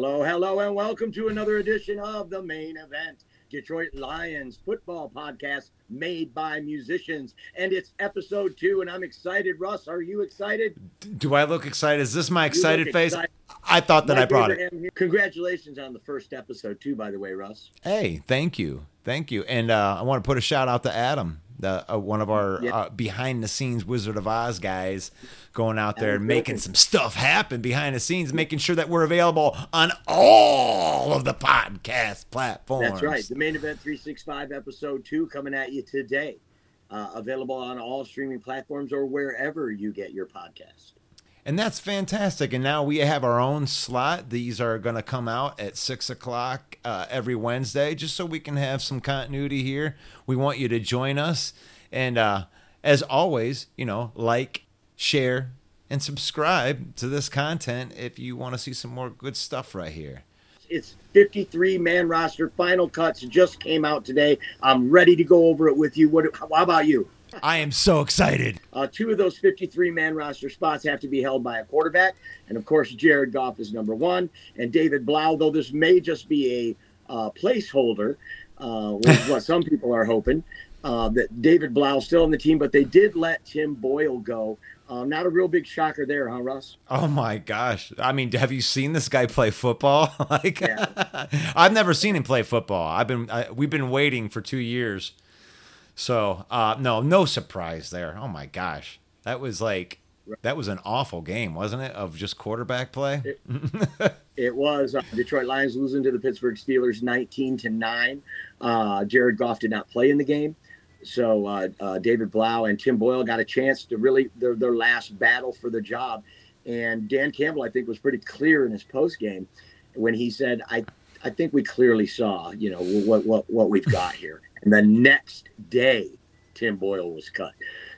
Hello, hello, and welcome to another edition of the Mane Event. Detroit Lions football podcast made by musicians. And it's episode two, and I'm excited. Russ, are you excited? Do I look excited? Is this my excited face? excited. I thought that Mike I brought it. Abraham. Congratulations on the first episode, too, by the way, Russ. Hey, thank you. Thank you. And uh, I want to put a shout out to Adam, the uh, one of our uh, behind the scenes Wizard of Oz guys, going out there and making some stuff happen behind the scenes, making sure that we're available on all of the podcast platforms. That's right. The Mane Event 365 episode two coming at you today. Uh, available on all streaming platforms or wherever you get your podcast. And that's fantastic. And now we have our own slot. These are going to come out at six o'clock uh, every Wednesday, just so we can have some continuity here. We want you to join us. And uh, as always, you know, like, share, and subscribe to this content if you want to see some more good stuff right here. It's 53 man roster. Final cuts just came out today. I'm ready to go over it with you. What? How about you? I am so excited. Uh, two of those 53 man roster spots have to be held by a quarterback. And of course, Jared Goff is number one. And David Blough, though this may just be a uh, placeholder, uh, which is what some people are hoping, uh, that David Blough is still on the team, but they did let Tim Boyle go. Uh, not a real big shocker there, huh, Russ? Oh my gosh. I mean, have you seen this guy play football? like. I've never seen him play football. I've been I, we've been waiting for 2 years. So, uh no, no surprise there. Oh my gosh. That was like that was an awful game, wasn't it? Of just quarterback play. It was uh, Detroit Lions losing to the Pittsburgh Steelers 19 to 9. Uh, Jared Goff did not play in the game. So uh, uh, David Blough and Tim Boyle got a chance to really their, their last battle for the job. And Dan Campbell, I think, was pretty clear in his post game when he said, I, I think we clearly saw, you know, what, what, what we've got here. And the next day, Tim Boyle was cut.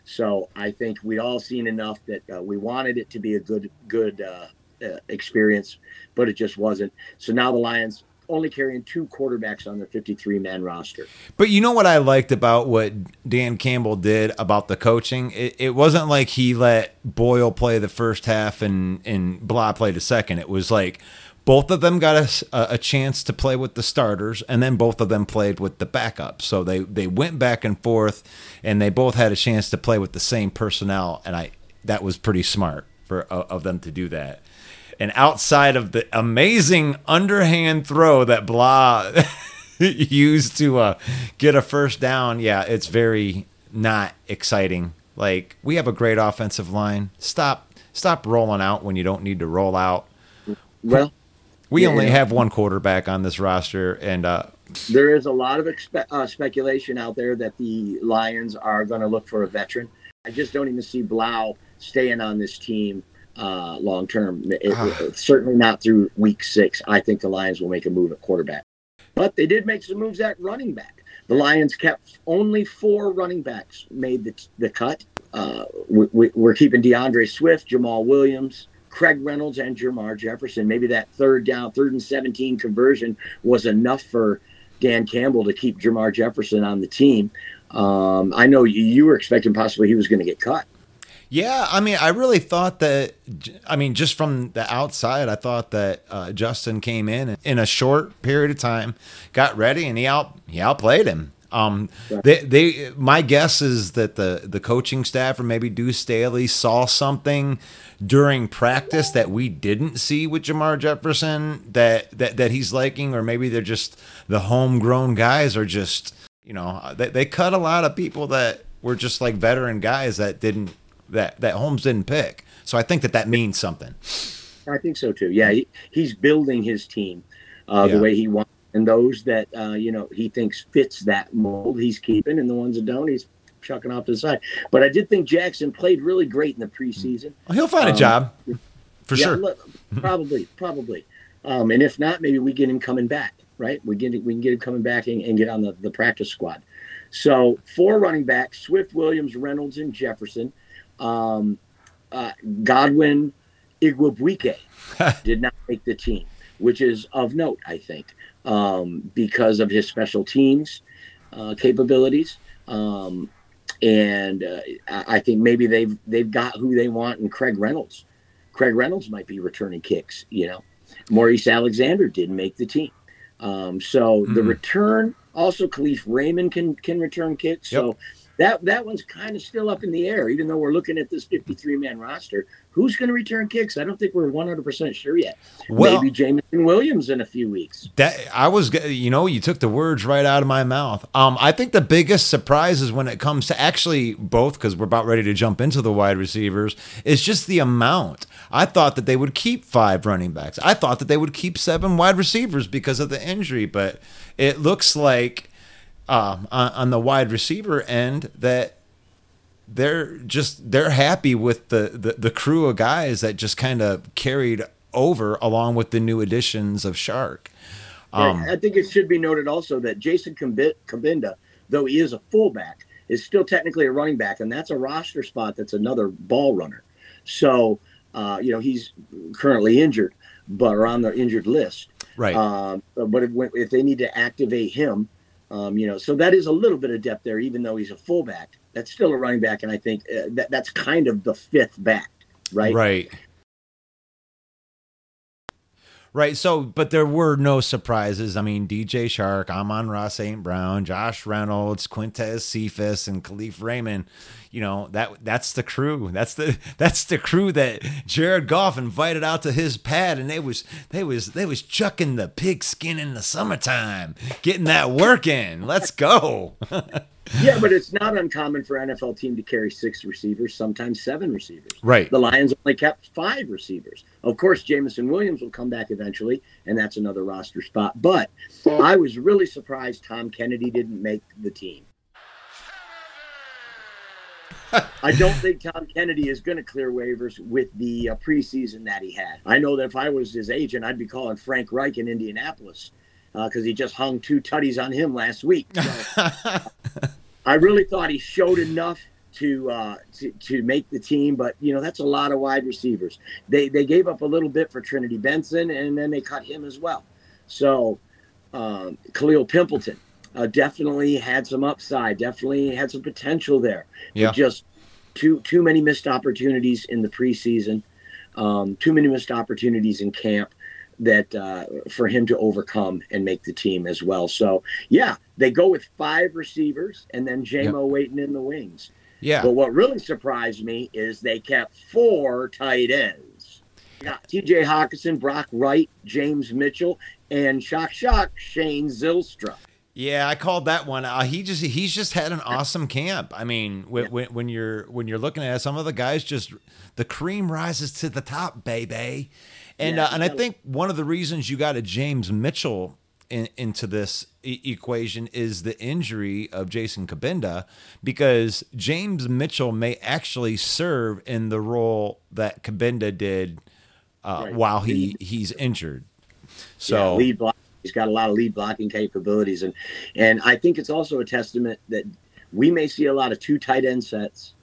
So I think we all seen enough that uh, we wanted it to be a good, good uh, uh, experience, but it just wasn't. So now the Lions only carrying two quarterbacks on their 53 man roster. But you know what I liked about what Dan Campbell did about the coaching? It, it wasn't like he let Boyle play the first half and and Blough play the second. It was like both of them got a chance to play with the starters, and then both of them played with the backups. So they they went back and forth, and they both had a chance to play with the same personnel. And I that was pretty smart for uh, of them to do that. And outside of the amazing underhand throw that Blough used to uh, get a first down, yeah, it's very not exciting. Like we have a great offensive line. Stop, stop rolling out when you don't need to roll out. Well, We Yeah, only yeah. have one quarterback on this roster, and uh, there is a lot of expe- uh, speculation out there that the Lions are going to look for a veteran. I just don't even see Blough staying on this team uh, long term. Ah. certainly not through week six. I think the Lions will make a move at quarterback. But they did make some moves at running back. The Lions kept only four running backs made the, the cut. Uh, we, we, we're keeping D'Andre Swift, Jamaal Williams, Craig Reynolds, and Jermar Jefferson. Maybe that third down, third and 17 conversion was enough for Dan Campbell to keep Jermar Jefferson on the team. Um, I know you, you were expecting possibly he was going to get cut. yeah, I mean, I really thought that. I mean, just from the outside, I thought that uh, Justin came in in a short period of time, got ready, and he out he outplayed him. Um, Right. they, they, my guess is that the the coaching staff or maybe Deuce Staley saw something during practice that we didn't see with Jermar Jefferson that that that he's liking, or maybe they're just the homegrown guys are just you know they, they cut a lot of people that were just like veteran guys that didn't that that Holmes didn't pick. So I think that that means something. I think so too. Yeah, he, he's building his team uh, Yeah. the way he wants, and those that uh, you know he thinks fits that mold, he's keeping, and the ones that don't, he's chucking off to the side. But I did think Jackson played really great in the preseason. Well, he'll find a Um, job for Yeah, sure. look, probably, probably. Um, and if not, maybe we get him coming back. Right, we get we can get him coming back and, and get on the, the practice squad. So four running backs: Swift, Williams, Reynolds, and Jefferson. Um, uh, Godwin, Igwebuike did not make the team, which is of note, I think, um, because of his special teams uh, capabilities. Um, and uh, I think maybe they've they've got who they want in Craig Reynolds. Craig Reynolds might be returning kicks, you know. Maurice Alexander didn't make the team. Um, so mm. the return also Kalif Raymond can can return kicks. Yep. So that that one's kind of still up in the air, even though we're looking at this 53 man roster. Who's going to return kicks? I don't think we're 100 percent sure yet. Well, Maybe Jameson Williams in a few weeks. That I was, you know, you took the words right out of my mouth. Um, I think the biggest surprise is when it comes to actually both, because we're about ready to jump into the wide receivers, is just the amount. I thought that they would keep five running backs. I thought that they would keep seven wide receivers because of the injury, but it looks like um, on, on, the wide receiver end that they're just they're happy with the, the, the crew of guys that just kind of carried over along with the new additions of Chark. Um, I think it should be noted also that Jason Cabinda, though he is a fullback, is still technically a running back, and that's a roster spot. That's another ball runner. So, uh, you know, he's currently injured, but are on the injured list. Right. Um, but if, if, they need to activate him, um, you know, so that is a little bit of depth there, even though he's a fullback. That's still a running back, and I think uh, that that's kind of the fifth back, right? Right. Right. So, but there were no surprises. I mean, DJ Chark, Amon Ross St. Brown, Josh Reynolds, Quintez Cephas, and Kalif Raymond. You know that that's the crew. That's the that's the crew that Jared Goff invited out to his pad, and they was they was they was chucking the pigskin in the summertime, getting that work in. Let's go. yeah, but it's not uncommon for NFL team to carry six receivers, sometimes seven receivers. Right. The Lions only kept five receivers. Of course, Jameson Williams will come back eventually, and that's another roster spot. But I was really surprised Tom Kennedy didn't make the team. I don't think Tom Kennedy is going to clear waivers with the uh, preseason that he had. I know that if I was his agent, I'd be calling Frank Reich in Indianapolis because uh, he just hung two tutties on him last week. So, I really thought he showed enough to, uh, to to make the team, but you know that's a lot of wide receivers. They they gave up a little bit for Trinity Benson, and then they cut him as well. So um, Kalil Pimpleton uh, definitely had some upside, definitely had some potential there. Yeah. just too too many missed opportunities in the preseason, um, too many missed opportunities in camp that uh, for him to overcome and make the team as well. So yeah, they go with five receivers and then JMO yep. waiting in the wings. Yeah. But what really surprised me is they kept four tight ends. got T.J. Hockenson, Brock Wright, James Mitchell, and shock shock Shane Zylstra. Yeah, I called that one. Uh, he just he's just had an awesome camp. I mean, when, yeah. when, when, you're when you're looking at it, some of the guys just the cream rises to the top, baby. And yeah, uh, and I think one of the reasons you got a James Mitchell in, into this e- equation is the injury of Jason Cabinda, because James Mitchell may actually serve in the role that Cabinda did uh, right. while he he's injured. So yeah, lead block. He's got a lot of lead blocking capabilities, and and I think it's also a testament that we may see a lot of two tight end sets,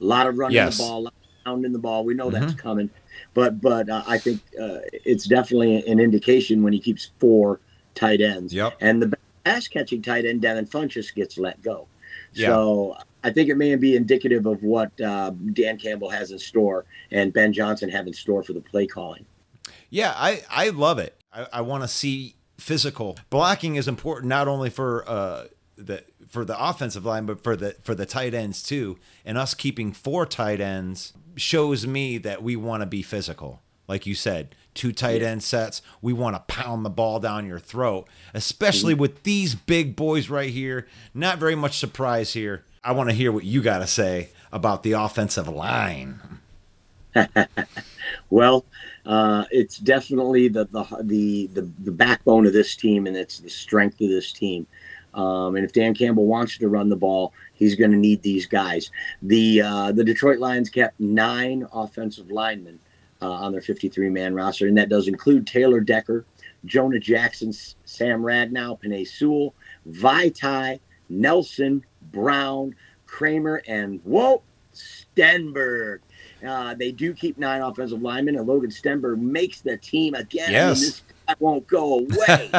a lot of running yes. the ball, pounding the ball. We know mm-hmm. that's coming but but uh, I think uh, it's definitely an indication when he keeps four tight ends. Yep. And the pass catching tight end Devin Funchess gets let go. So I think it may be indicative of what uh, Dan Campbell has in store and Ben Johnson have in store for the play calling. Yeah, I I love it. I, I want to see physical blocking is important not only for uh, the for the offensive line, but for the for the tight ends too. And us keeping four tight ends shows me that we want to be physical. Like you said, two tight end sets. We want to pound the ball down your throat, especially with these big boys right here. Not very much surprise here. I want to hear what you got to say about the offensive line. well, uh, it's definitely the, the, the the the backbone of this team, and it's the strength of this team. Um, and if Dan Campbell wants to run the ball, he's going to need these guys. The uh, the Detroit Lions kept nine offensive linemen uh, on their 53 man roster, and that does include Taylor Decker, Jonah Jackson, Sam Ragnow, Penei Sewell, Vaitai, Nelson, Brown, Kramer, and whoa, Stenberg. Uh, they do keep nine offensive linemen, and Logan Stenberg makes the team again. Yes. this won't go away.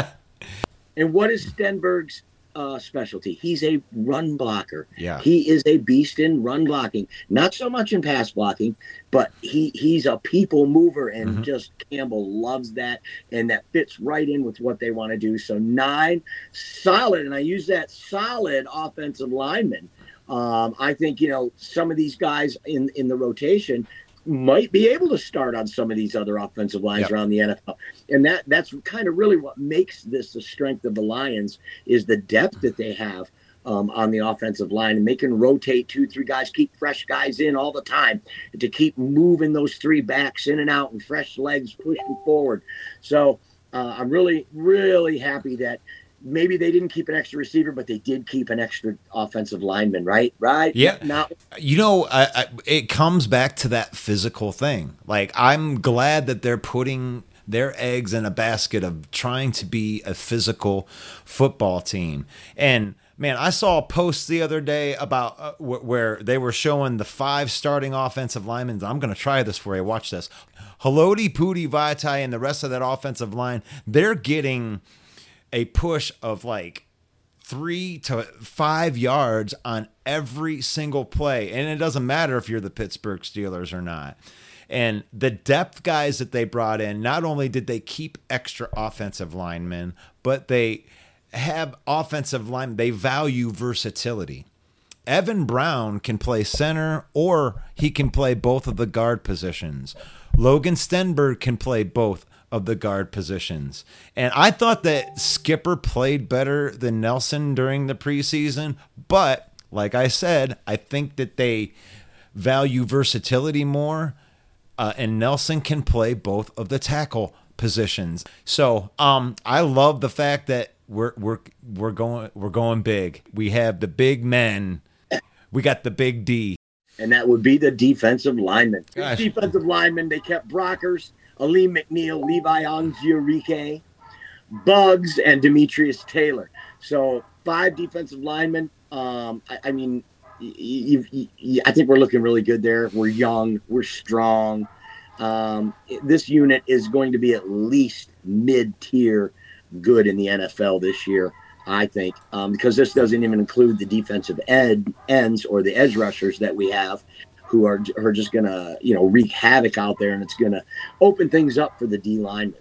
and what is Stenberg's uh, specialty. He's a run blocker. Yeah. He is a beast in run blocking. Not so much in pass blocking, but he he's a people mover, and Mhm. just Campbell loves that, and that fits right in with what they want to do. So nine, solid, and I use that solid offensive lineman. Um, I think you know some of these guys in in the rotation might be able to start on some of these other offensive lines Yep. around the NFL, and that that's kind of really what makes this the strength of the Lions is the depth that they have um, on the offensive line, and they can rotate two, three guys, keep fresh guys in all the time to keep moving those three backs in and out, and fresh legs pushing forward. So uh, I'm really, really happy that maybe they didn't keep an extra receiver, but they did keep an extra offensive lineman, right? Right? Yeah. Not You know, I, I, it comes back to that physical thing. Like, I'm glad that they're putting their eggs in a basket of trying to be a physical football team. And man, I saw a post the other day about uh, wh- where they were showing the five starting offensive linemen. I'm going to try this for you. Watch this. Haloti, Pooty, Vaitai, and the rest of that offensive line, they're getting a push of like three to five yards on every single play. And it doesn't matter if you're the Pittsburgh Steelers or not. And the depth guys that they brought in, not only did they keep extra offensive linemen, but they have offensive line, they value versatility. Evan Brown can play center or he can play both of the guard positions. Logan Stenberg can play both of the guard positions. And I thought that Skipper played better than Nelson during the preseason, but like I said, I think that they value versatility more uh, and Nelson can play both of the tackle positions. So, um, I love the fact that we're we're we're going we're going big. We have the big men. We got the big D. and that would be the defensive lineman. Defensive lineman, they kept Brockers, Alim McNeill, Levi Onwuzurike, Buggs, and Demetrius Taylor. So five defensive linemen. Um, I, I mean, I think we're looking really good there. We're young, we're strong. Um, this unit is going to be at least mid-tier good in the NFL this year. I think, um, because this doesn't even include the defensive ed ends or the edge rushers that we have, who are are just gonna you know wreak havoc out there, and it's gonna open things up for the D linemen,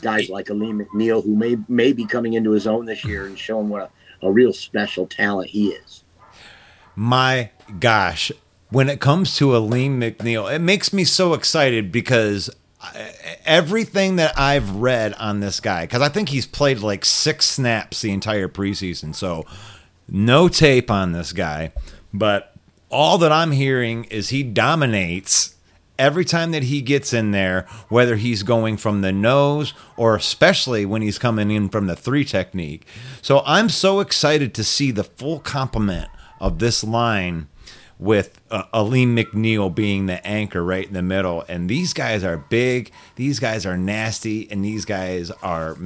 guys like Alim McNeill, who may may be coming into his own this year and showing what a, a real special talent he is. My gosh, when it comes to Alim McNeill, it makes me so excited because uh, everything that I've read on this guy, because I think he's played like six snaps the entire preseason, so no tape on this guy, but all that I'm hearing is he dominates every time that he gets in there, whether he's going from the nose or especially when he's coming in from the three technique. So I'm so excited to see the full complement of this line with uh, Alim McNeill being the anchor right in the middle. And these guys are big, these guys are nasty, and these guys are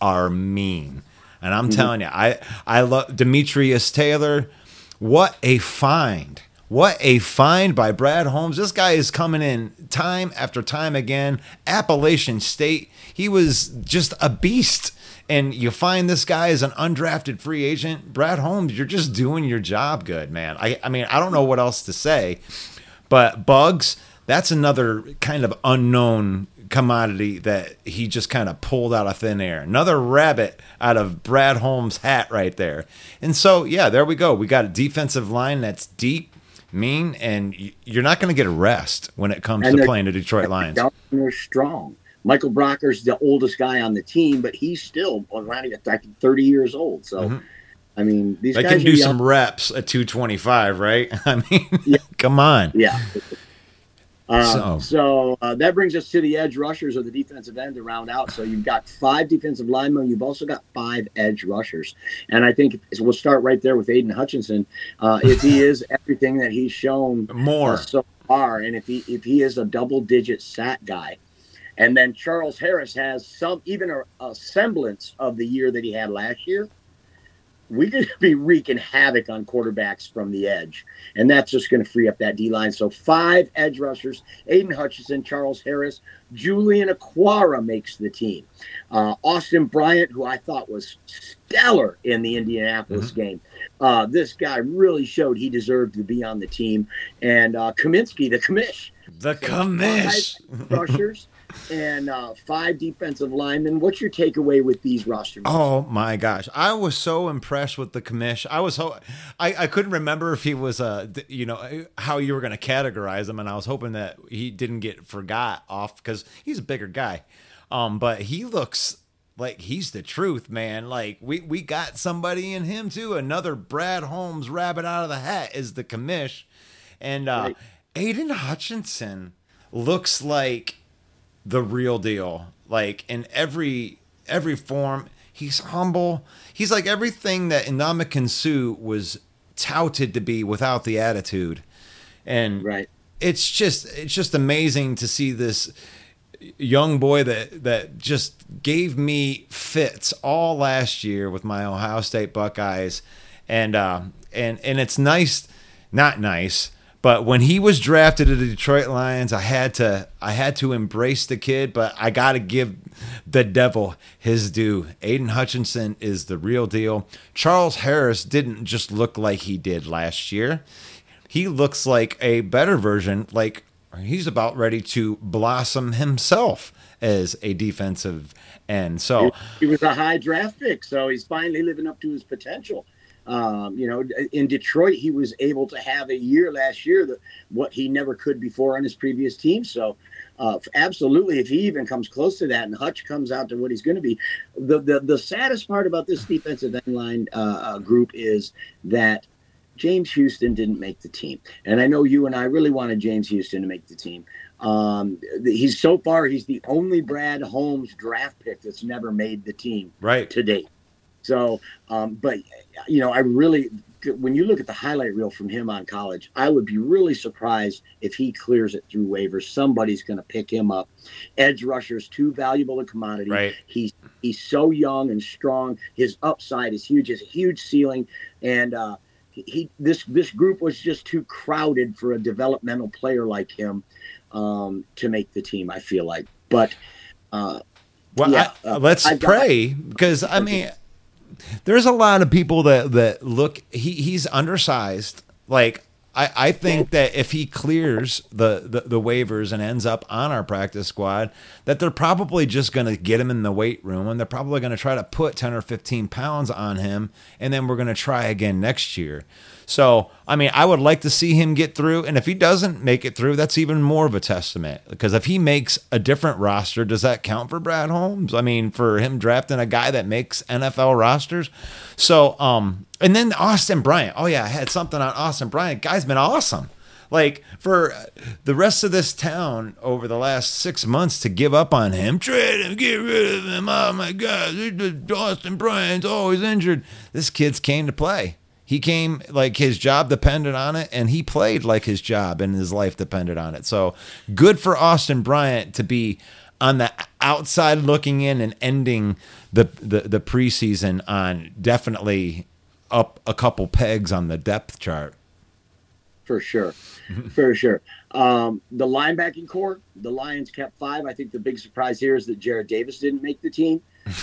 are mean. And I'm telling you, I I love Demetrius Taylor. What a find! What a find by Brad Holmes. This guy is coming in time after time again. Appalachian State. He was just a beast. And you find this guy as an undrafted free agent, Brad Holmes, you're just doing your job good, man. I, I mean, I don't know what else to say. But Buggs, that's another kind of unknown commodity that he just kind of pulled out of thin air. Another rabbit out of Brad Holmes' hat right there. And so, yeah, there we go. We got a defensive line that's deep, mean, and you're not going to get a rest when it comes And to playing the Detroit Lions. They're strong. Michael Brocker's the oldest guy on the team, but he's still around think, 30 years old. So, Mhm. I mean, these They guys can do young. some reps at 225, right? I mean, Yeah. come on. Yeah. Uh, So- so uh, that brings us to the edge rushers or the defensive end to round out. So you've got five defensive linemen. You've also got five edge rushers. And I think we'll start right there with Aidan Hutchinson. Uh, if he is everything that he's shown uh, More. so far, and if he if he is a double digit sack guy, and then Charles Harris has some even a, a semblance of the year that he had last year. We could be wreaking havoc on quarterbacks from the edge, and that's just going to free up that D line. So five edge rushers: Aidan Hutchinson, Charles Harris, Julian Okwara makes the team. Uh, Austin Bryant, who I thought was stellar in the Indianapolis mm-hmm. game, uh, this guy really showed he deserved to be on the team. And uh, Cominsky, the commish, the commish rushers and uh, five defensive linemen. What's your takeaway with these rosters? Oh my gosh, I was so impressed with the commish. I was so I, I couldn't remember if he was uh you know how you were going to categorize him, and I was hoping that he didn't get forgot off because he's a bigger guy. Um, but he looks like he's the truth, man. Like we we got somebody in him too. Another Brad Holmes rabbit out of the hat is the commish, and uh, right. Aidan Hutchinson looks like the real deal. Like in every every form, he's humble. He's like everything that Ndamukong Suh was touted to be without the attitude. And right. it's just it's just amazing to see this young boy that that just gave me fits all last year with my Ohio State Buckeyes. And uh and and it's nice not nice but when he was drafted to the Detroit Lions, I had to I had to embrace the kid, but I got to give the devil his due. Aidan Hutchinson is the real deal. Charles Harris didn't just look like he did last year. He looks like a better version, like he's about ready to blossom himself as a defensive end. So he was a high draft pick, so he's finally living up to his potential. Um, you know, in Detroit, he was able to have a year last year that what he never could before on his previous team. So, uh, absolutely, if he even comes close to that, and Hutch comes out to what he's going to be, the, the the saddest part about this defensive end line uh, uh, group is that James Houston didn't make the team, and I know you and I really wanted James Houston to make the team. Um, he's so far he's the only Brad Holmes draft pick that's never made the team right to date. So, um, but you know, I really, when you look at the highlight reel from him on college, I would be really surprised if he clears it through waivers. Somebody's going to pick him up. Edge rusher is too valuable a commodity. Right. He's he's so young and strong. His upside is huge. Has a huge ceiling, and uh, he this this group was just too crowded for a developmental player like him um, to make the team. I feel like, but. Uh, well, yeah, I, uh, let's I've pray because I mean, there's a lot of people that that look he he's undersized. Like I, I think that if he clears the, the, the, waivers and ends up on our practice squad, that they're probably just going to get him in the weight room and they're probably going to try to put 10 or 15 pounds on him. And then we're going to try again next year. So, I mean, I would like to see him get through. And if he doesn't make it through, that's even more of a testament. Because if he makes a different roster, does that count for Brad Holmes? I mean, for him drafting a guy that makes NFL rosters. So, um, and then Austin Bryant. Oh, yeah, I had something on Austin Bryant. Guy's been awesome. Like for the rest of this town over the last six months to give up on him, trade him, get rid of him. Oh my God, Austin Bryant's always injured. This kid's came to play. He came like his job depended on it, and he played like his job and his life depended on it. So good for Austin Bryant to be on the outside looking in and ending the, the, the preseason on definitely up a couple pegs on the depth chart. For sure. For sure. Um, the linebacking core, the Lions kept five. I think the big surprise here is that Jarrad Davis didn't make the team.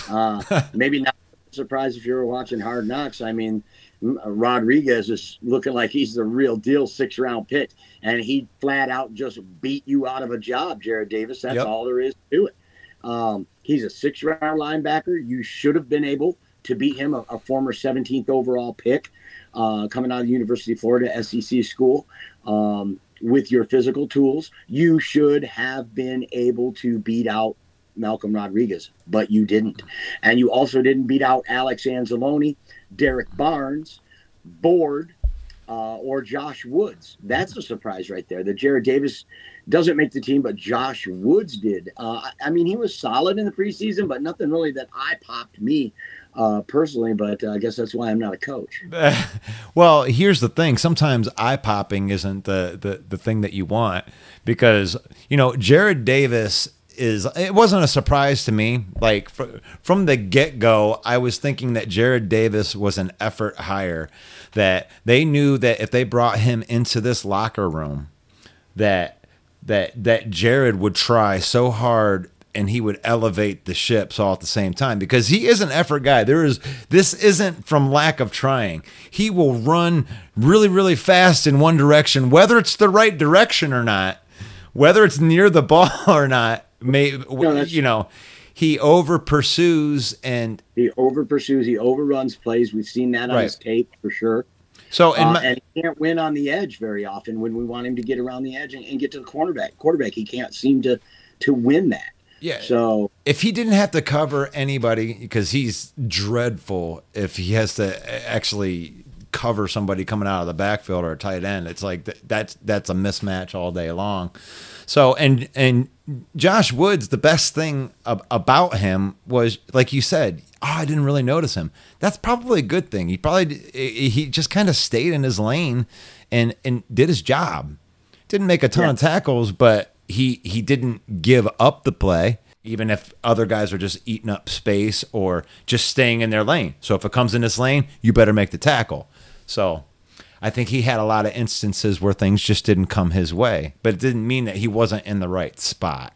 Uh, maybe not surprised if you were watching Hard Knocks. I mean, Rodriguez is looking like he's the real deal six round pick, and he flat out just beat you out of a job, Jarrad Davis. That's yep. all there is to it. Um, he's a six round linebacker. You should have been able to beat him, a, a former 17th overall pick uh, coming out of the University of Florida SEC school. Um, with your physical tools, you should have been able to beat out Malcolm Rodriguez, but you didn't. And you also didn't beat out Alex Anzalone Derrick Barnes, Board, uh, or Josh Woods. That's a surprise right there. That Jarrad Davis doesn't make the team, but Josh Woods did. Uh, I mean, he was solid in the preseason, but nothing really that eye popped me uh, personally. But uh, I guess that's why I'm not a coach. well, here's the thing: sometimes eye popping isn't the, the the thing that you want because you know Jarrad Davis is it wasn't a surprise to me. Like fr- from the get go, I was thinking that Jarrad Davis was an effort hire. That they knew that if they brought him into this locker room, that that that Jarrad would try so hard and he would elevate the ships all at the same time because he is an effort guy. There is this isn't from lack of trying. He will run really really fast in one direction whether it's the right direction or not, whether it's near the ball or not. May No, you know, he over pursues and He over pursues. He overruns plays. We've seen that on Right. his tape for sure. so in Uh, my, and he can't win on the edge very often when we want him to get around the edge and, and get to the cornerback. Quarterback, he can't seem to to win that. yeah. So if he didn't have to cover anybody because he's dreadful if he has to actually cover somebody coming out of the backfield or a tight end it's like th- that's that's a mismatch all day long so and and Josh Woods the best thing ab- about him was like you said oh I didn't really notice him that's probably a good thing he probably he just kind of stayed in his lane and and did his job didn't make a ton Yeah. of tackles, but he he didn't give up the play, even if other guys are just eating up space or just staying in their lane. So if it comes in this lane, you better make the tackle. So I think he had a lot of instances where things just didn't come his way, but it didn't mean that he wasn't in the right spot.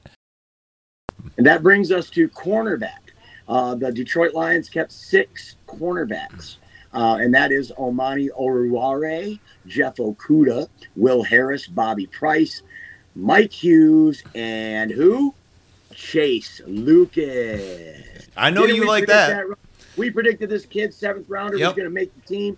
And that brings us to cornerback. Uh, the Detroit Lions kept six cornerbacks, uh, and that is Amani Oruwariye, Jeff Okudah, Will Harris, Bobby Price, Mike Hughes, and who? Chase Lucas. I know Didn't you like that. Ron? We predicted this kid, seventh rounder, Yep. was going to make the team.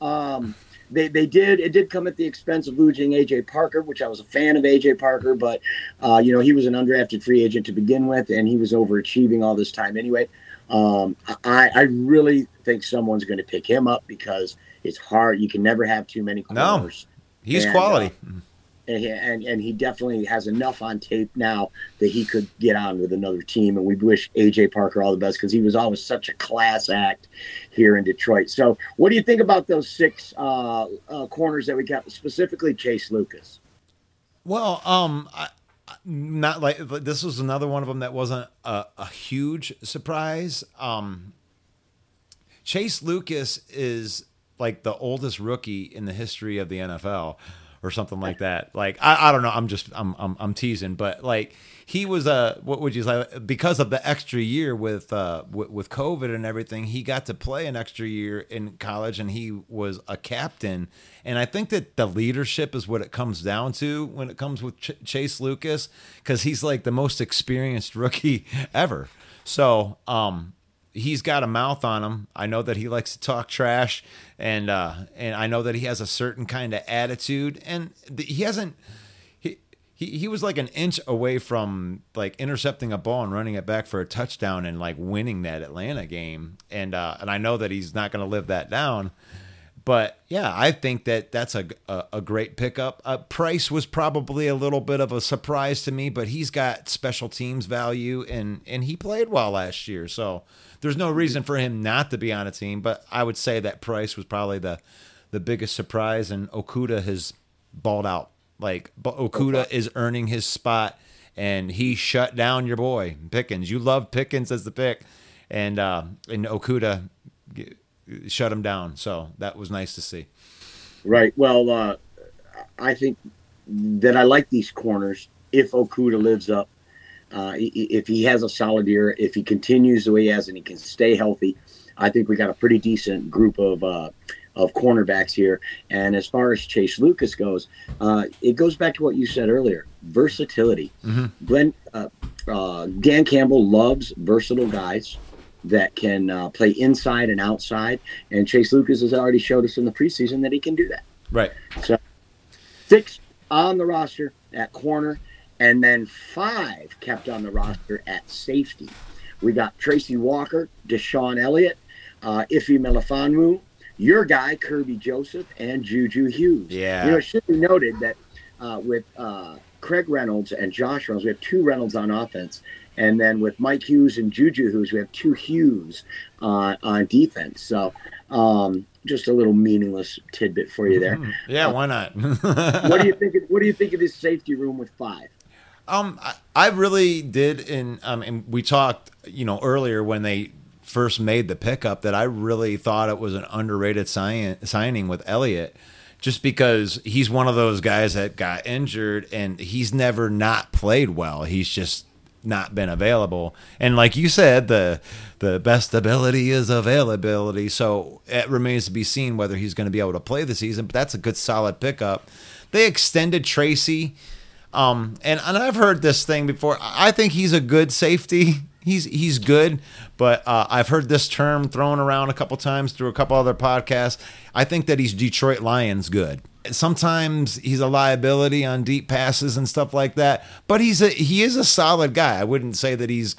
Um, they, they did. It did come at the expense of losing AJ Parker, which I was a fan of AJ Parker, but uh, you know he was an undrafted free agent to begin with, and he was overachieving all this time anyway. Um, I, I really think someone's going to pick him up because it's hard. You can never have too many No. corners. He's And, quality. And, and and he definitely has enough on tape now that he could get on with another team. And we wish AJ Parker all the best because he was always such a class act here in Detroit. So, what do you think about those six uh, uh, corners that we got, specifically Chase Lucas? Well, um, I- not like this was another one of them that wasn't a, a huge surprise. Um, Chase Lucas is like the oldest rookie in the history of the NFL or something like that. Like I, I don't know. I'm just I'm, I'm I'm teasing, but like he was a what would you say because of the extra year with uh with, with COVID and everything, he got to play an extra year in college and he was a captain. And I think that the leadership is what it comes down to when it comes with Ch- Chase Lucas because he's like the most experienced rookie ever. So um he's got a mouth on him. I know that he likes to talk trash, and uh, and I know that he has a certain kind of attitude, and he hasn't. He, he he was like an inch away from like intercepting a ball and running it back for a touchdown and like winning that Atlanta game, and uh, and I know that he's not going to live that down. But yeah, I think that that's a, a, a great pickup. Uh, Price was probably a little bit of a surprise to me, but he's got special teams value and and he played well last year, so there's no reason for him not to be on a team. But I would say that Price was probably the the biggest surprise, and Okudah has balled out. Like Okudah is earning his spot, and he shut down your boy Pickens. You love Pickens as the pick, and uh, and Okudah shut him down. So that was nice to see. Right. Well, uh, I think that I like these corners if Okudah lives up. Uh, if he has a solid year, if he continues the way he has and he can stay healthy, I think we got a pretty decent group of uh, of cornerbacks here. And as far as Chase Lucas goes, uh, it goes back to what you said earlier: versatility. Mhm. Glenn uh, uh, Dan Campbell loves versatile guys that can uh, play inside and outside, and Chase Lucas has already showed us in the preseason that he can do that Right. So six on the roster at corner, and then five kept on the roster at safety. We got Tracy Walker, DeShon Elliott, uh, Ife Melifonwu, your guy Kerby Joseph, and Juju Hughes. Yeah. You know, it should be noted that uh, with uh, Craig Reynolds and Josh Reynolds, we have two Reynolds on offense. And then with Mike Hughes and Juju Hughes, we have two Hughes uh, on defense. So um, just a little meaningless tidbit for you there. Yeah, why not? what do you think? Of, what do you think of this safety room with five? Um, I, I really did, and um, and we talked, you know, earlier when they first made the pickup that I really thought it was an underrated sign, signing with Elliott, just because he's one of those guys that got injured and he's never not played well. He's just not been available. And like you said, the the best ability is availability. So it remains to be seen whether he's going to be able to play the season. But that's a good solid pickup. They extended Tracy. Um, and, and I've heard this thing before. I think he's a good safety. He's he's good, but uh, I've heard this term thrown around a couple times through a couple other podcasts. I think that he's Detroit Lions good. Sometimes he's a liability on deep passes and stuff like that, but he's a he is a solid guy. I wouldn't say that he's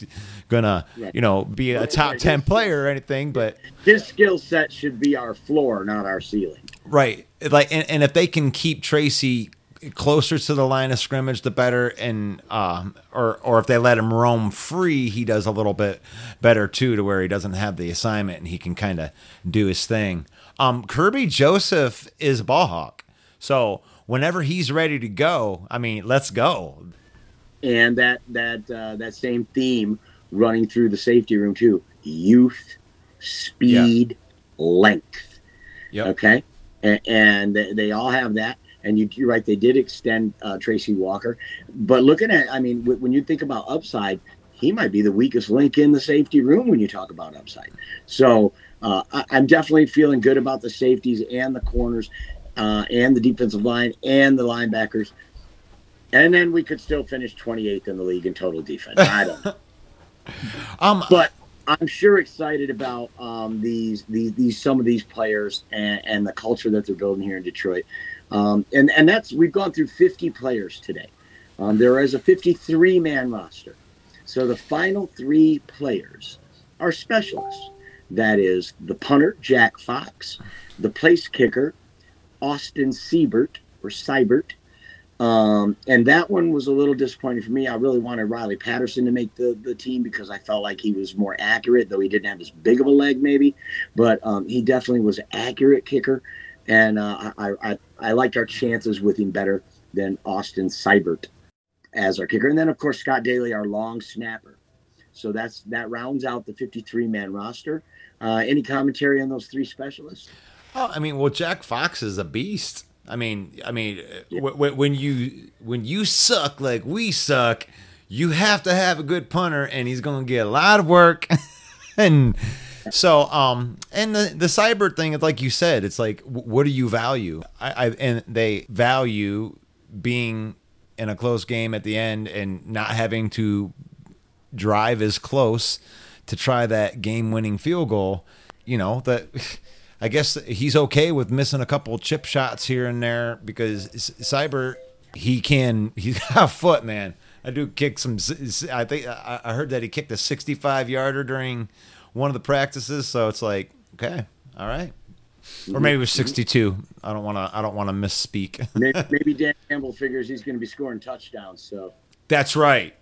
gonna you know be a top ten player or anything, but his skill set should be our floor, not our ceiling. Right, like and, and if they can keep Tracy closer to the line of scrimmage, the better. And um, or or if they let him roam free, he does a little bit better too, to where he doesn't have the assignment and he can kind of do his thing. Um, Kerby Joseph is a ball hawk, so whenever he's ready to go, I mean, let's go. And that that uh, that same theme running through the safety room too: youth, speed, length. Yep. Okay, and, and they all have that and you, are right, they did extend uh, Tracy Walker. But looking at, I mean, w- when you think about upside, he might be the weakest link in the safety room when you talk about upside. So uh, I, am definitely feeling good about the safeties and the corners uh, and the defensive line and the linebackers. And then we could still finish 28th in the league in total defense. I don't know. um, but I'm sure excited about um, these, these, these, some of these players and, and the culture that they're building here in Detroit. Um, and and that's we've gone through 50 players today. Um, there is a 53 man roster, so the final three players are specialists. That is the punter Jack Fox, the place kicker Austin Seibert or Seibert, um, and that one was a little disappointing for me. I really wanted Riley Patterson to make the, the team because I felt like he was more accurate, though he didn't have as big of a leg, maybe. But um, he definitely was an accurate kicker and uh, I, I I liked our chances with him better than Austin Seibert as our kicker, and then of course Scott Daly, our long snapper. So that's that rounds out the 53 man roster. Uh, any commentary on those three specialists? Oh, I mean, well, Jack Fox is a beast. I mean, I mean, yeah. w- when you when you suck like we suck, you have to have a good punter, and he's going to get a lot of work. and so, um, and the the cyber thing, like you said, it's like, what do you value? I, I and they value being in a close game at the end and not having to drive as close to try that game winning field goal. You know that. I guess he's okay with missing a couple chip shots here and there because Cyber he can he's got a foot man. I do kick some. I think I heard that he kicked a 65 yarder during one of the practices. So it's like, okay, all right. Or maybe it was mm-hmm. 62. I don't want to. I don't want to misspeak. maybe, maybe Dan Campbell figures he's going to be scoring touchdowns. So that's right.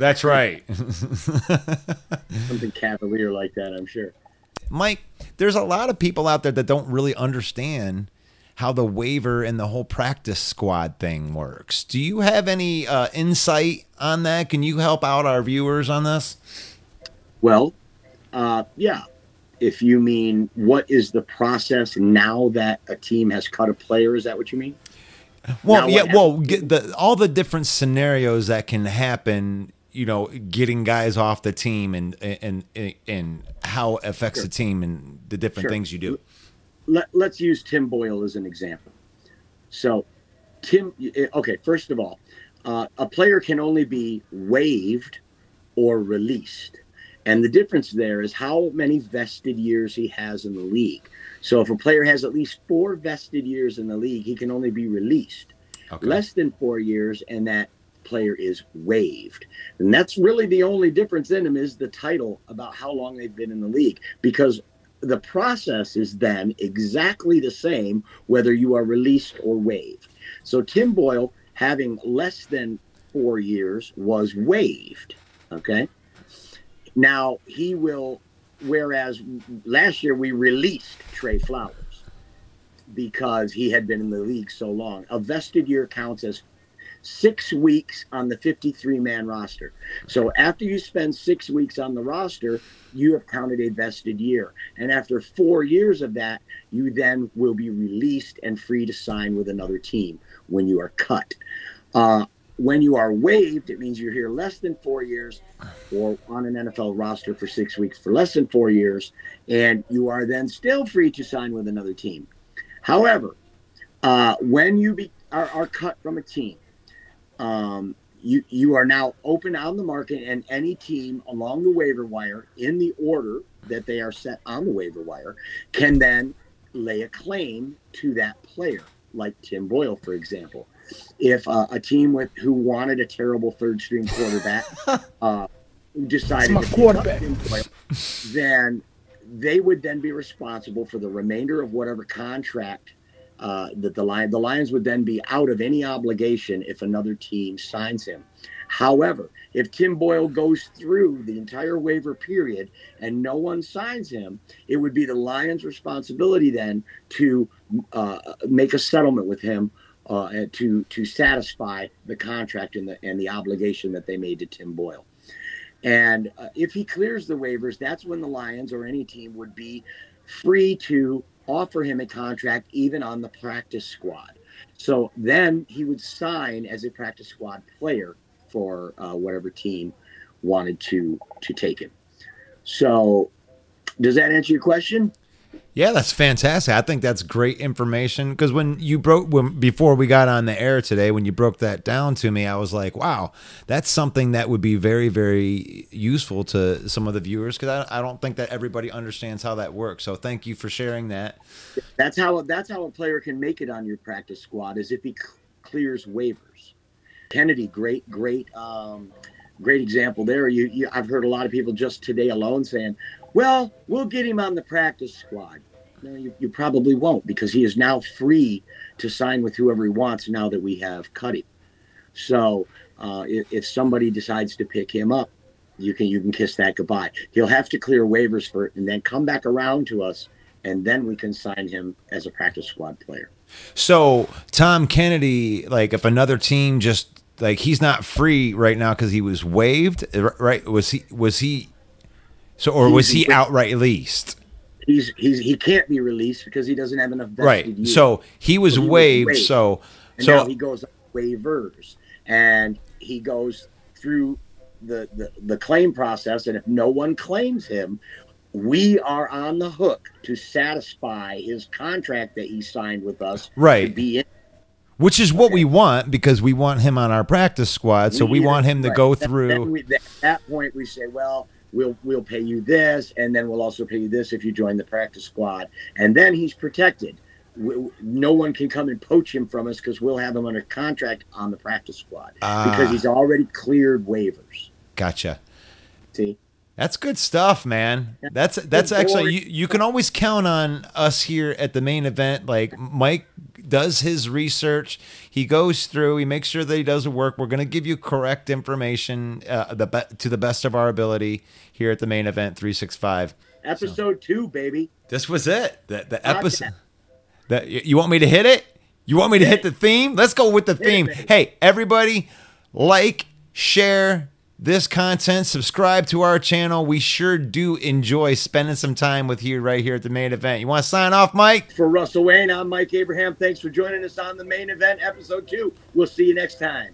That's right. Something cavalier like that, I'm sure. Mike, there's a lot of people out there that don't really understand how the waiver and the whole practice squad thing works. Do you have any uh, insight on that? Can you help out our viewers on this? Well, uh, yeah. If you mean what is the process now that a team has cut a player, is that what you mean? Well, yeah. Well, the, all the different scenarios that can happen. You know, getting guys off the team and and and how it affects sure. the team and the different sure. things you do. Let, let's use Tim Boyle as an example. So, Tim. Eh, okay, first of all, uh, a player can only be waived or released. And the difference there is how many vested years he has in the league. So if a player has at least four vested years in the league, he can only be released. Okay. Less than four years, and that player is waived. And that's really the only difference in them is the title about how long they've been in the league. Because the process is then exactly the same whether you are released or waived. So Tim Boyle, having less than four years, was waived. Okay. Now he will, whereas last year we released Trey Flowers because he had been in the league so long. A vested year counts as six weeks on the 53 man roster. So after you spend six weeks on the roster, you have counted a vested year. And after four years of that, you then will be released and free to sign with another team when you are cut. Uh, when you are waived, it means you're here less than four years or on an NFL roster for six weeks for less than four years, and you are then still free to sign with another team. However, uh, when you be, are, are cut from a team, um, you you are now open on the market, and any team along the waiver wire in the order that they are set on the waiver wire can then lay a claim to that player, like Tim Boyle, for example. If uh, a team with who wanted a terrible third string quarterback uh, decided to quarterback. Tim Boyle, then they would then be responsible for the remainder of whatever contract uh, that the Lion the Lions would then be out of any obligation if another team signs him. However, if Tim Boyle goes through the entire waiver period and no one signs him, it would be the Lions' responsibility then to uh, make a settlement with him uh, to to satisfy the contract and the and the obligation that they made to Tim Boyle. And uh, if he clears the waivers, that's when the Lions or any team would be free to offer him a contract even on the practice squad. So then he would sign as a practice squad player for uh, whatever team wanted to to take him. So does that answer your question? Yeah, that's fantastic. I think that's great information because when you broke when before we got on the air today, when you broke that down to me, I was like, "Wow, that's something that would be very, very useful to some of the viewers." Because I, I don't think that everybody understands how that works. So, thank you for sharing that. That's how that's how a player can make it on your practice squad is if he c- clears waivers. Kennedy, great, great, um, great example there. You, you, I've heard a lot of people just today alone saying, "Well, we'll get him on the practice squad." No, you, you probably won't because he is now free to sign with whoever he wants now that we have him. So uh, if, if somebody decides to pick him up, you can you can kiss that goodbye. He'll have to clear waivers for it and then come back around to us, and then we can sign him as a practice squad player. So, Tom Kennedy, like, if another team just like he's not free right now because he was waived, right? Was he? Was he? So, or was he outright leased? He's he's he can't be released because he doesn't have enough Right. years. So he was So he was waived. waived. So, and so now he goes on waivers and he goes through the, the the claim process and if no one claims him we are on the hook to satisfy his contract that he signed with us to Right. be in which is what we want because we want him on our practice squad. So we want him to right. go through. we- at that point we say well we'll we'll pay you this and then we'll also pay you this if you join the practice squad and then he's protected we, no one can come and poach him from us because we'll have him under contract on the practice squad Ah. because he's already cleared waivers Gotcha. see That's good stuff, man. That's that's actually you, you can always count on us here at the Mane Event. Like Mike does his research, he goes through, he makes sure that he does the work. We're going to give you correct information uh, the be- to the best of our ability here at the Mane Event 365. episode two baby This was it. The the episode. That you want me to hit it? You want me to hit the theme? Let's go with the theme. Hey, everybody, like, share this content, subscribe to our channel. We sure do enjoy spending some time with you right here at the Mane Event. You want to sign off, Mike? for russell wayne i'm mike abraham thanks for joining us on the Mane Event episode two we'll see you next time